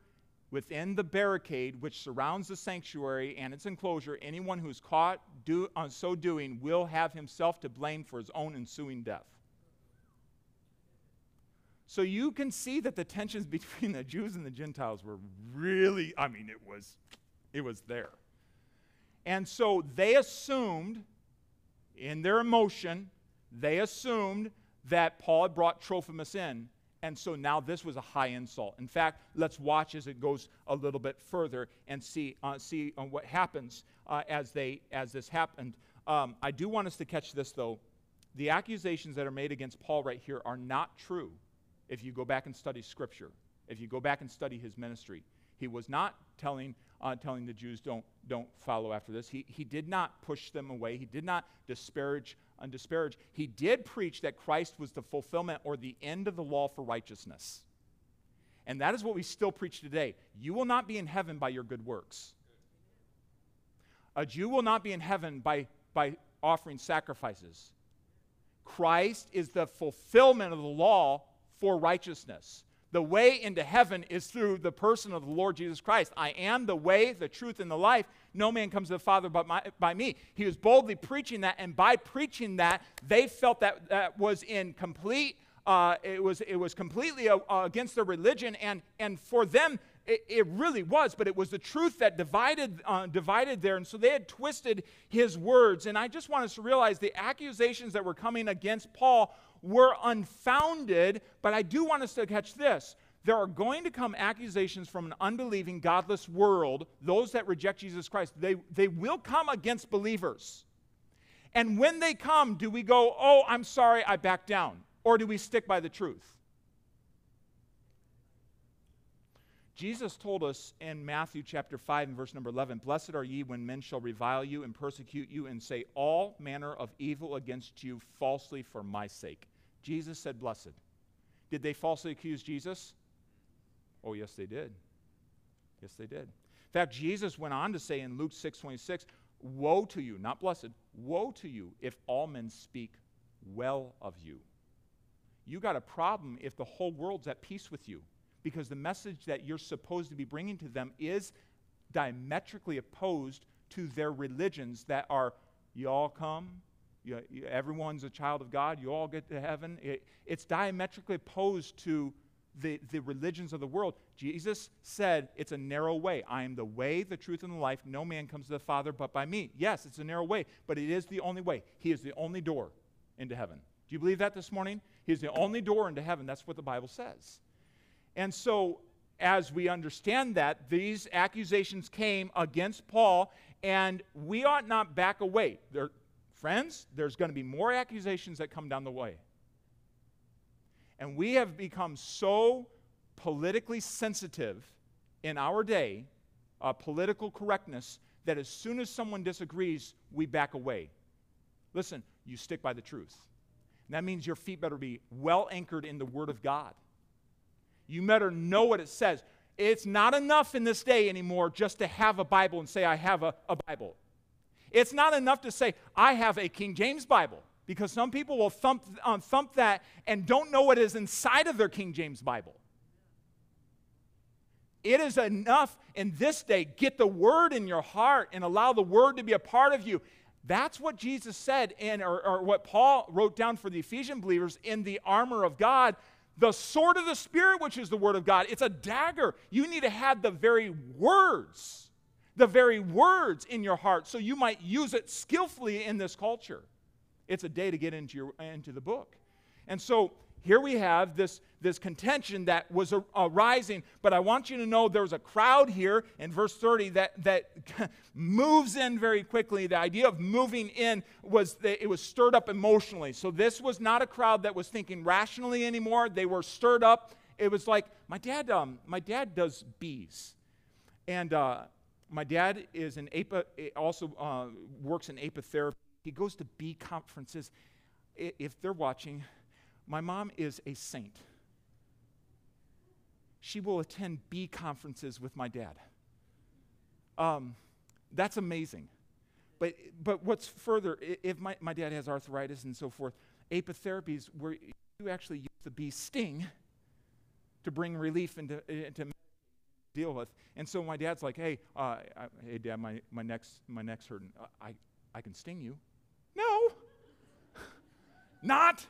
within the barricade which surrounds the sanctuary and its enclosure. Anyone who's caught do, on so doing will have himself to blame for his own ensuing death. So you can see that the tensions between the Jews and the Gentiles were really, I mean, it was, it was there. And so they assumed, in their emotion, they assumed that Paul had brought Trophimus in, And so now this was a high insult. In fact, let's watch as it goes a little bit further and see, uh, see uh, what happens uh, as, they, as this happened. Um, I do want us to catch this, though. The accusations that are made against Paul right here are not true if you go back and study Scripture, if you go back and study his ministry. He was not telling, uh, telling the Jews, don't, don't follow after this. He, he did not push them away. He did not disparage and disparage. He did preach that Christ was the fulfillment or the end of the law for righteousness. And that is what we still preach today. You will not be in heaven by your good works. A Jew will not be in heaven by, by offering sacrifices. Christ is the fulfillment of the law for righteousness. The way into heaven is through the person of the Lord Jesus Christ. I am the way, the truth, and the life. No man comes to the Father but my, by me. He was boldly preaching that, and by preaching that, they felt that that was in complete. Uh, it was it was completely uh, against their religion, and and for them it, it, really was, but it was the truth that divided, uh, divided there. And so they had twisted his words. And I just want us to realize the accusations that were coming against Paul were unfounded, but I do want us to catch this. There are going to come accusations from an unbelieving, godless world, those that reject Jesus Christ. They, they will come against believers. And when they come, do we go, oh, I'm sorry, I back down? Or do we stick by the truth? Jesus told us in Matthew chapter 5 and verse number 11 Blessed are ye when men shall revile you and persecute you and say all manner of evil against you falsely for my sake. Jesus said, Blessed. Did they falsely accuse Jesus? Oh, yes, they did. Yes, they did. In fact, Jesus went on to say in Luke 6 26, Woe to you, not blessed, woe to you if all men speak well of you. You got a problem if the whole world's at peace with you because the message that you're supposed to be bringing to them is diametrically opposed to their religions that are, you all come, you, you, everyone's a child of God, you all get to heaven. It, it's diametrically opposed to the, the religions of the world. Jesus said it's a narrow way. I am the way, the truth, and the life. No man comes to the Father but by me. Yes, it's a narrow way, but it is the only way. He is the only door into heaven. Do you believe that this morning? He is the only door into heaven. That's what the Bible says. And so, as we understand that, these accusations came against Paul, and we ought not back away. Friends, there's going to be more accusations that come down the way. And we have become so politically sensitive in our day, uh, political correctness, that as soon as someone disagrees, we back away. Listen, you stick by the truth. And that means your feet better be well anchored in the Word of God. You better know what it says. It's not enough in this day anymore just to have a Bible and say, I have a, a Bible. It's not enough to say, I have a King James Bible, because some people will thump, um, thump that and don't know what is inside of their King James Bible. It is enough in this day, get the word in your heart and allow the word to be a part of you. That's what Jesus said, in, or, or what Paul wrote down for the Ephesian believers in the armor of God the sword of the Spirit, which is the Word of God. It's a dagger. You need to have the very words, the very words in your heart so you might use it skillfully in this culture. It's a day to get into, your, into the book. And so here we have this, this contention that was arising, but I want you to know there's a crowd here in verse 30 that, that moves in very quickly. The idea of moving in was that it was stirred up emotionally. So this was not a crowd that was thinking rationally anymore. They were stirred up. It was like my dad. Um, my dad does bees, and uh, my dad is an api, also uh, works in apitherapy. He goes to bee conferences. If they're watching, my mom is a saint. She will attend bee conferences with my dad. Um, that's amazing. But, but what's further, if my, my dad has arthritis and so forth, apitherapy is where you actually use the bee sting to bring relief and to, to deal with. And so my dad's like, hey, uh, I, hey, dad, my, my, neck's, my neck's hurting. Uh, I, I can sting you. No. Not.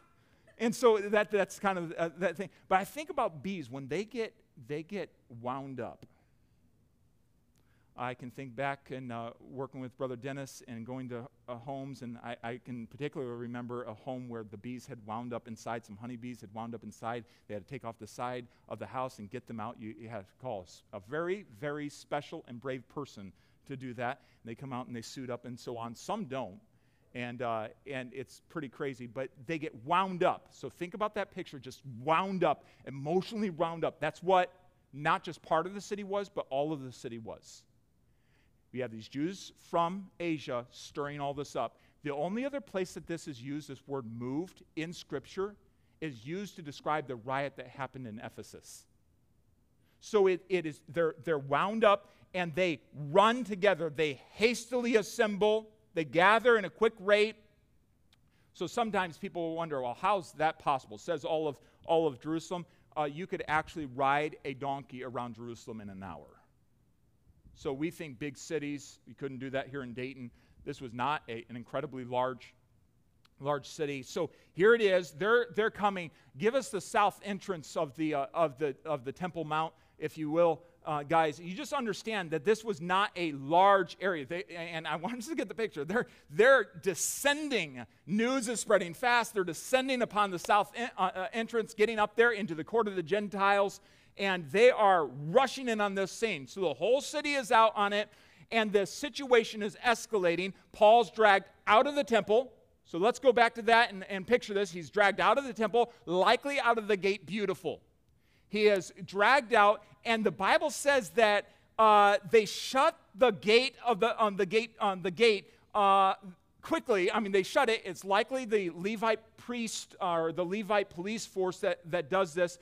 And so that, that's kind of uh, that thing. But I think about bees when they get, they get wound up. I can think back and uh, working with Brother Dennis and going to uh, homes, and I, I, can particularly remember a home where the bees had wound up inside, some honeybees had wound up inside. They had to take off the side of the house and get them out. You, you had to call a very, very special and brave person to do that. And they come out and they suit up and so on. Some don't. And, uh, and it's pretty crazy, but they get wound up. So think about that picture, just wound up, emotionally wound up. That's what not just part of the city was, but all of the city was. We have these Jews from Asia stirring all this up. The only other place that this is used, this word moved in Scripture, is used to describe the riot that happened in Ephesus. So it, it is, they're, they're wound up and they run together. They hastily assemble, they gather in a quick rate. So sometimes people will wonder, well, how's that possible? Says all of, all of Jerusalem. Uh, you could actually ride a donkey around Jerusalem in an hour. So we think big cities, you couldn't do that here in Dayton. This was not a, an incredibly large large city. So here it is. They're, they're coming. Give us the south entrance of the, uh, of the, of the Temple Mount, if you will, uh, guys. You just understand that this was not a large area. They, and I want to get the picture. They're, they're descending. News is spreading fast. They're descending upon the south en- uh, uh entrance, getting up there into the court of the Gentiles and they are rushing in on this scene. So the whole city is out on it, and the situation is escalating. Paul's dragged out of the temple. So let's go back to that and, and picture this. He's dragged out of the temple, likely out of the gate beautiful. He is dragged out, and the Bible says that uh, they shut the gate of the on the gate on the gate uh, quickly. I mean, they shut it. It's likely the Levite priest or the Levite police force that, that does this.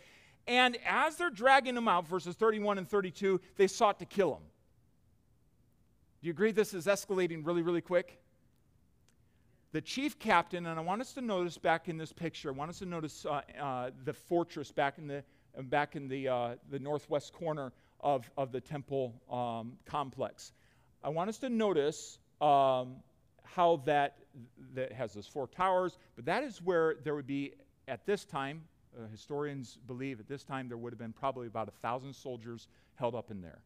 And as they're dragging him out, verses 31 and 32, they sought to kill him. Do you agree this is escalating really, really quick? The chief captain, and I want us to notice back in this picture, I want us to notice uh, uh, the fortress back in the, back in the, uh, the northwest corner of, of the temple um, complex. I want us to notice um, how that, that has those four towers, but that is where there would be, at this time, uh, historians believe at this time there would have been probably about a thousand soldiers held up in there.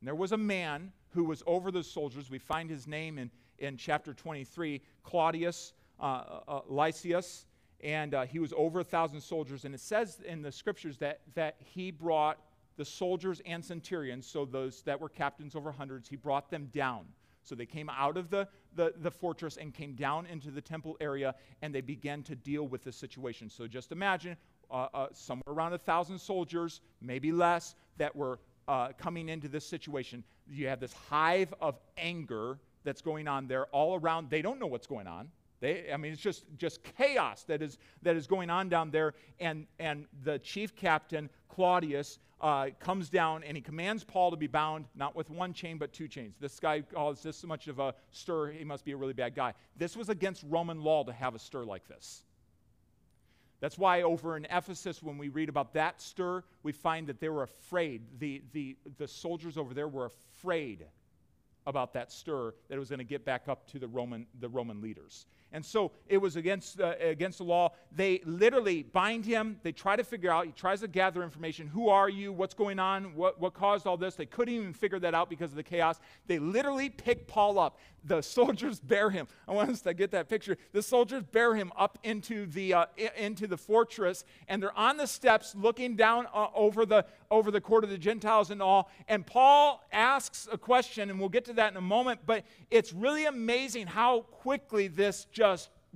And there was a man who was over the soldiers. We find his name in, in chapter 23, Claudius uh, uh, uh, Lysias, and uh, he was over a thousand soldiers. And it says in the scriptures that, that he brought the soldiers and centurions, so those that were captains over hundreds, he brought them down. So they came out of the, the, the, fortress and came down into the temple area and they began to deal with the situation. So just imagine uh, uh, somewhere around a thousand soldiers, maybe less, that were uh, coming into this situation. You have this hive of anger that's going on there all around. They don't know what's going on. They, I mean, it's just, just chaos that is, that is going on down there. And, and the chief captain, Claudius, uh, comes down and he commands Paul to be bound, not with one chain, but two chains. This guy calls this much of a stir, he must be a really bad guy. This was against Roman law to have a stir like this. That's why over in Ephesus, when we read about that stir, we find that they were afraid. The, the, the soldiers over there were afraid about that stir that it was going to get back up to the Roman, the Roman leaders. And so it was against, uh, against the law. They literally bind him. They try to figure out, he tries to gather information. Who are you? What's going on? What, what caused all this? They couldn't even figure that out because of the chaos. They literally pick Paul up. The soldiers bear him. I want us to get that picture. The soldiers bear him up into the, uh, into the fortress, and they're on the steps looking down uh, over, the, over the court of the Gentiles and all. And Paul asks a question, and we'll get to that in a moment, but it's really amazing how quickly this just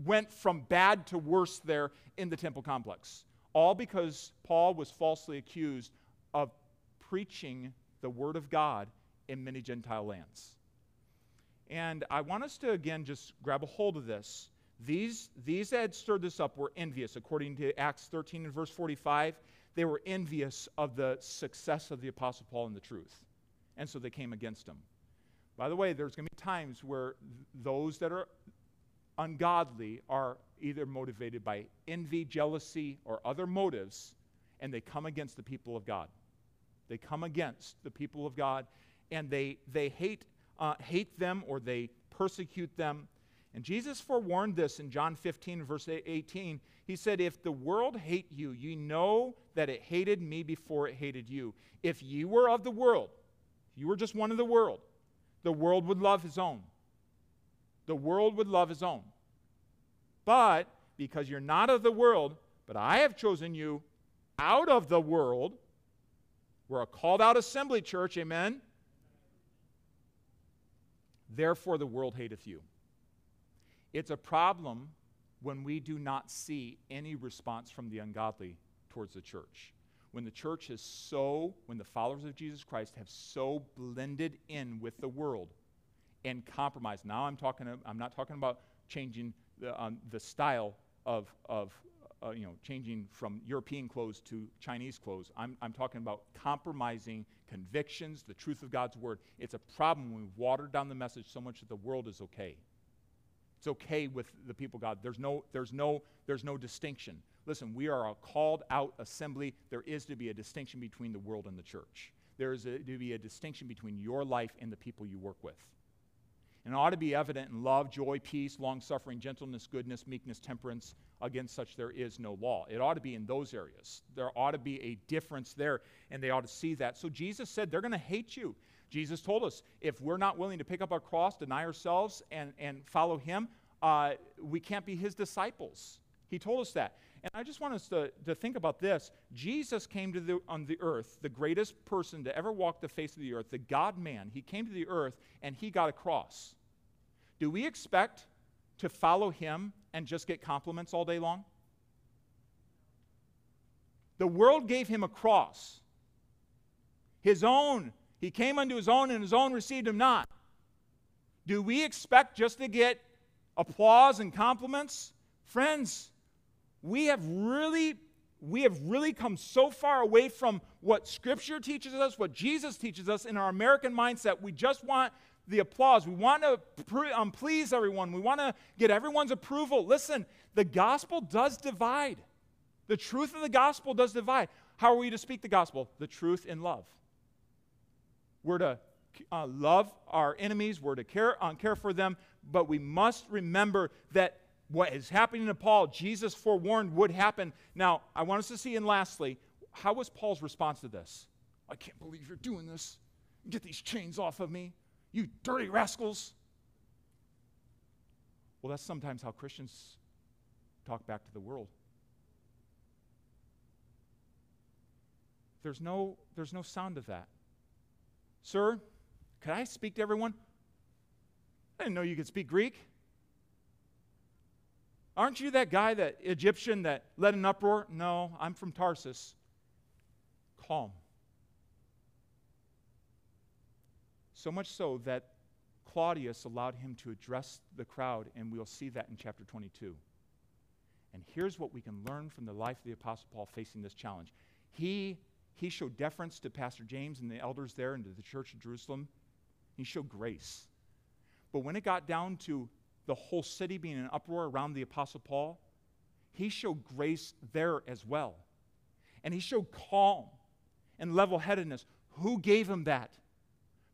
went from bad to worse there in the temple complex. All because Paul was falsely accused of preaching the word of God in many Gentile lands. And I want us to again just grab a hold of this. These, these that had stirred this up were envious, according to Acts 13 and verse 45. They were envious of the success of the Apostle Paul in the truth. And so they came against him. By the way, there's going to be times where those that are ungodly are either motivated by envy, jealousy, or other motives, and they come against the people of God. They come against the people of God, and they, they hate, uh, hate them or they persecute them. And Jesus forewarned this in John 15, verse 18. He said, If the world hate you, ye know that it hated me before it hated you. If you were of the world, if you were just one of the world, the world would love his own. The world would love his own. But because you're not of the world, but I have chosen you out of the world, we're a called out assembly church, amen? Therefore, the world hateth you. It's a problem when we do not see any response from the ungodly towards the church. When the church is so, when the followers of Jesus Christ have so blended in with the world and compromise. Now I'm talking, I'm not talking about changing the, um, the style of, of uh, you know, changing from European clothes to Chinese clothes. I'm, I'm talking about compromising convictions, the truth of God's word. It's a problem when we water down the message so much that the world is okay. It's okay with the people God. There's no, there's no, there's no distinction. Listen, we are a called out assembly. There is to be a distinction between the world and the church. There is a, to be a distinction between your life and the people you work with. And ought to be evident in love, joy, peace, long suffering, gentleness, goodness, meekness, temperance. Against such there is no law. It ought to be in those areas. There ought to be a difference there, and they ought to see that. So Jesus said, They're going to hate you. Jesus told us if we're not willing to pick up our cross, deny ourselves, and, and follow Him, uh, we can't be His disciples. He told us that. And I just want us to, to think about this. Jesus came to the, on the earth, the greatest person to ever walk the face of the earth, the God man. He came to the earth and he got a cross. Do we expect to follow him and just get compliments all day long? The world gave him a cross. His own, he came unto his own, and his own received him not. Do we expect just to get applause and compliments? Friends, we have really we have really come so far away from what scripture teaches us what jesus teaches us in our american mindset. We just want the applause. We want to um, please everyone. We want to get everyone's approval. Listen the gospel does divide. The truth of the gospel does divide. How are we to speak the gospel? The truth in love. We're to uh, love our enemies. We're to care, uh, care for them. But we must remember that what is happening to Paul, Jesus forewarned would happen. Now, I want us to see, and lastly, how was Paul's response to this? I can't believe you're doing this. Get these chains off of me, you dirty rascals. Well, that's sometimes how Christians talk back to the world. There's no, there's no sound of that. Sir, could I speak to everyone? I didn't know you could speak Greek. Aren't you that guy, that Egyptian that led an uproar? No, I'm from Tarsus. Calm. So much so that Claudius allowed him to address the crowd, and we'll see that in chapter 22. And here's what we can learn from the life of the Apostle Paul facing this challenge. He, he showed deference to Pastor James and the elders there and to the church of Jerusalem. He showed grace. But when it got down to the whole city being in uproar around the Apostle Paul, he showed grace there as well. And he showed calm and level headedness. Who gave him that?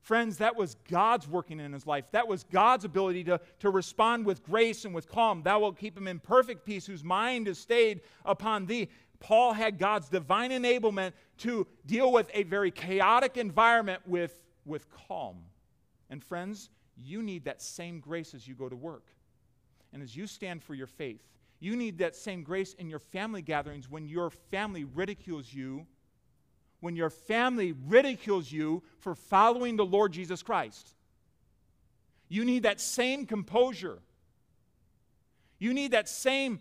Friends, that was God's working in his life. That was God's ability to, to respond with grace and with calm. Thou wilt keep him in perfect peace, whose mind is stayed upon thee. Paul had God's divine enablement to deal with a very chaotic environment with, with calm. And friends, you need that same grace as you go to work. And as you stand for your faith, you need that same grace in your family gatherings when your family ridicules you, when your family ridicules you for following the Lord Jesus Christ. You need that same composure. You need that same,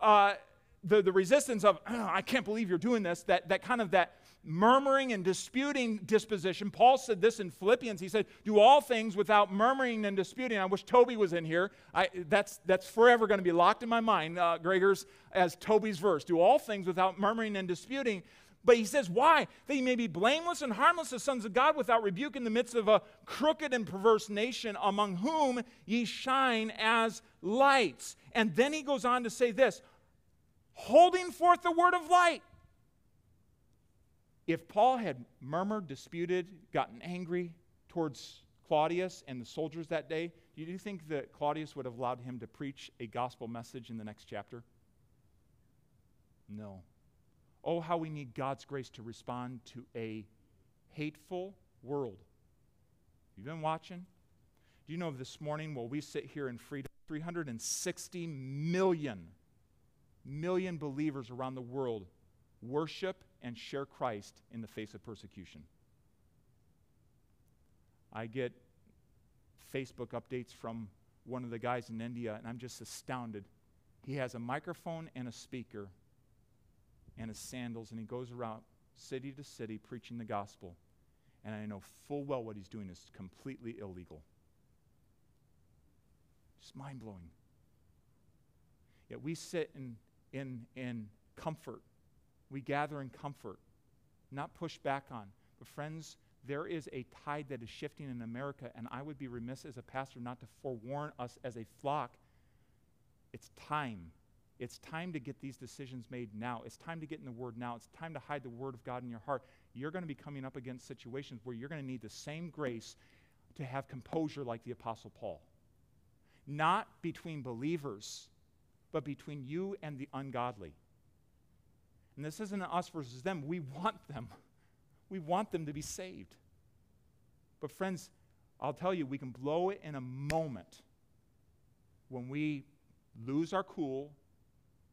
uh, the, the resistance of, oh, I can't believe you're doing this, that, that kind of that, murmuring and disputing disposition. Paul said this in Philippians. He said, Do all things without murmuring and disputing. I wish Toby was in here. I, that's, that's forever going to be locked in my mind, uh, Gregor's, as Toby's verse. Do all things without murmuring and disputing. But he says, Why? That may be blameless and harmless as sons of God without rebuke in the midst of a crooked and perverse nation, among whom ye shine as lights. And then he goes on to say this holding forth the word of light if Paul had murmured, disputed, gotten angry towards Claudius and the soldiers that day, do you think that Claudius would have allowed him to preach a gospel message in the next chapter? No. Oh, how we need God's grace to respond to a hateful world. You've been watching? Do you know this morning while we sit here in freedom, 360 million, million believers around the world worship and share Christ in the face of persecution? I get Facebook updates from one of the guys in India, and I'm just astounded. He has a microphone and a speaker and his sandals, and he goes around city to city preaching the gospel. And I know full well what he's doing is completely illegal. Just mind blowing. Yet we sit in, in, in comfort. We gather in comfort, not push back on. But, friends, there is a tide that is shifting in America, and I would be remiss as a pastor not to forewarn us as a flock. It's time. It's time to get these decisions made now. It's time to get in the Word now. It's time to hide the Word of God in your heart. You're going to be coming up against situations where you're going to need the same grace to have composure like the Apostle Paul. Not between believers, but between you and the ungodly. And this isn't us versus them. We want them. We want them to be saved. But, friends, I'll tell you, we can blow it in a moment when we lose our cool.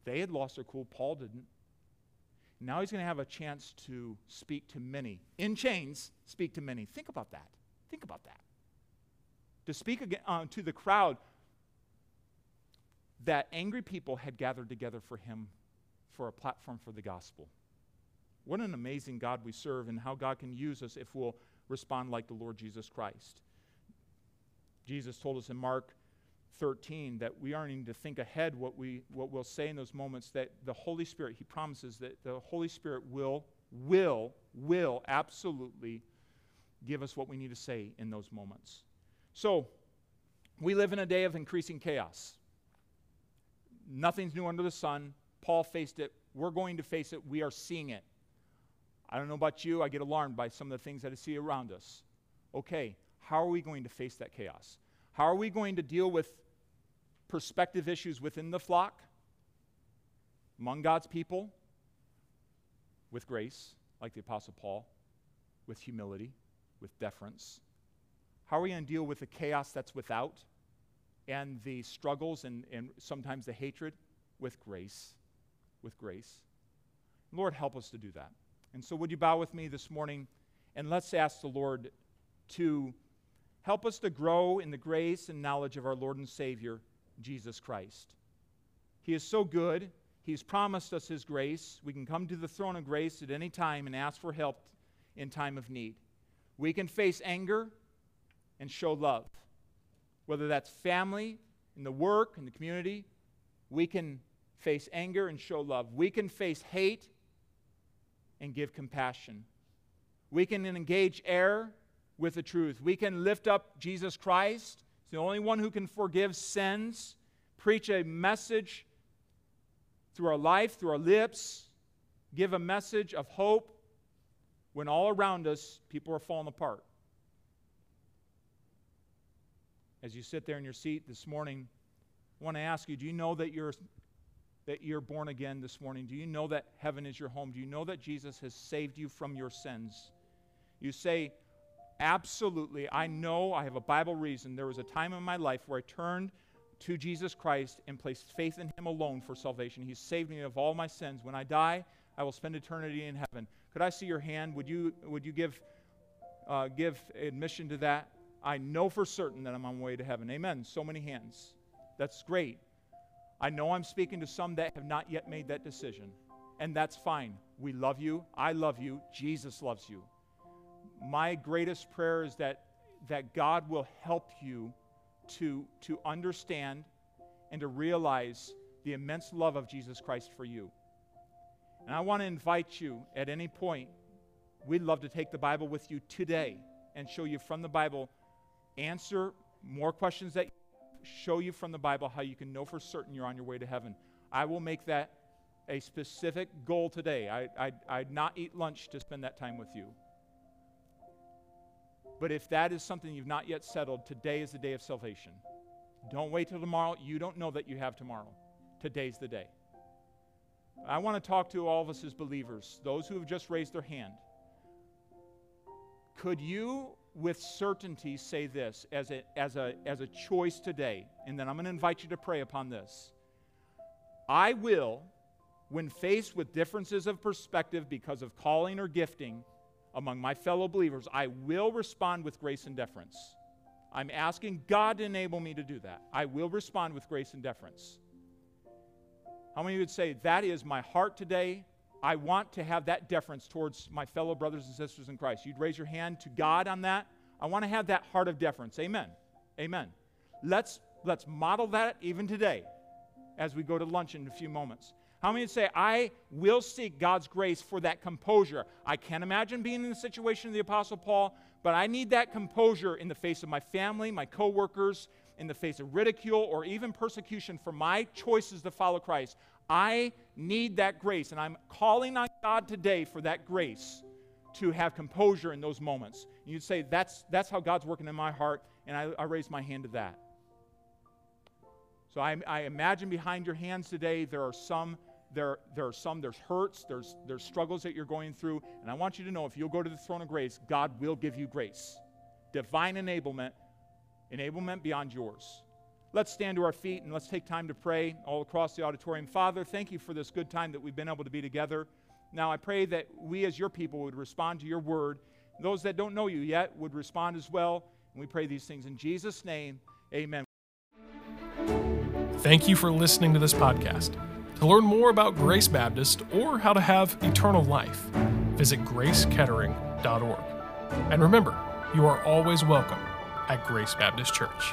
They had lost their cool, Paul didn't. Now he's going to have a chance to speak to many. In chains, speak to many. Think about that. Think about that. To speak again, uh, to the crowd that angry people had gathered together for him for a platform for the gospel. What an amazing God we serve, and how God can use us if we'll respond like the Lord Jesus Christ. Jesus told us in Mark 13 that we aren't even to think ahead what, we, what we'll say in those moments, that the Holy Spirit, He promises that the Holy Spirit will, will, will absolutely give us what we need to say in those moments. So, we live in a day of increasing chaos. Nothing's new under the sun. Paul faced it. We're going to face it. We are seeing it. I don't know about you, I get alarmed by some of the things that I see around us. Okay, how are we going to face that chaos? How are we going to deal with perspective issues within the flock, among God's people, with grace, like the Apostle Paul, with humility, with deference? How are we going to deal with the chaos that's without and the struggles and, and sometimes the hatred with grace? With grace. Lord, help us to do that. And so, would you bow with me this morning and let's ask the Lord to help us to grow in the grace and knowledge of our Lord and Savior, Jesus Christ. He is so good. He's promised us His grace. We can come to the throne of grace at any time and ask for help in time of need. We can face anger and show love. Whether that's family, in the work, in the community, we can face anger and show love. We can face hate and give compassion. We can engage error with the truth. We can lift up Jesus Christ. He's the only one who can forgive sins, preach a message through our life, through our lips, give a message of hope when all around us people are falling apart. As you sit there in your seat this morning, I want to ask you do you know that you're that you're born again this morning? Do you know that heaven is your home? Do you know that Jesus has saved you from your sins? You say, Absolutely. I know I have a Bible reason. There was a time in my life where I turned to Jesus Christ and placed faith in Him alone for salvation. He saved me of all my sins. When I die, I will spend eternity in heaven. Could I see your hand? Would you, would you give, uh, give admission to that? I know for certain that I'm on my way to heaven. Amen. So many hands. That's great. I know I'm speaking to some that have not yet made that decision, and that's fine. We love you. I love you. Jesus loves you. My greatest prayer is that, that God will help you to, to understand and to realize the immense love of Jesus Christ for you. And I want to invite you at any point, we'd love to take the Bible with you today and show you from the Bible, answer more questions that show you from the Bible how you can know for certain you're on your way to heaven. I will make that a specific goal today. I, I, I'd not eat lunch to spend that time with you. But if that is something you've not yet settled, today is the day of salvation. Don't wait till tomorrow. You don't know that you have tomorrow. Today's the day. I want to talk to all of us as believers, those who have just raised their hand. Could you with certainty say this as a, as, a, as a choice today, and then I'm going to invite you to pray upon this. I will, when faced with differences of perspective because of calling or gifting among my fellow believers, I will respond with grace and deference. I'm asking God to enable me to do that. I will respond with grace and deference. How many would say, That is my heart today? I want to have that deference towards my fellow brothers and sisters in Christ. You'd raise your hand to God on that. I want to have that heart of deference. Amen. Amen. Let's, let's model that even today as we go to lunch in a few moments. How many say, I will seek God's grace for that composure? I can't imagine being in the situation of the Apostle Paul, but I need that composure in the face of my family, my coworkers, in the face of ridicule or even persecution for my choices to follow Christ. I need that grace, and I'm calling on God today for that grace to have composure in those moments. And you'd say, That's, that's how God's working in my heart, and I, I raise my hand to that. So I, I imagine behind your hands today there are some there, there are some, there's hurts, there's, there's struggles that you're going through. And I want you to know if you'll go to the throne of grace, God will give you grace. Divine enablement, enablement beyond yours. Let's stand to our feet and let's take time to pray all across the auditorium. Father, thank you for this good time that we've been able to be together. Now, I pray that we as your people would respond to your word. Those that don't know you yet would respond as well. And we pray these things in Jesus' name. Amen. Thank you for listening to this podcast. To learn more about Grace Baptist or how to have eternal life, visit gracekettering.org. And remember, you are always welcome at Grace Baptist Church.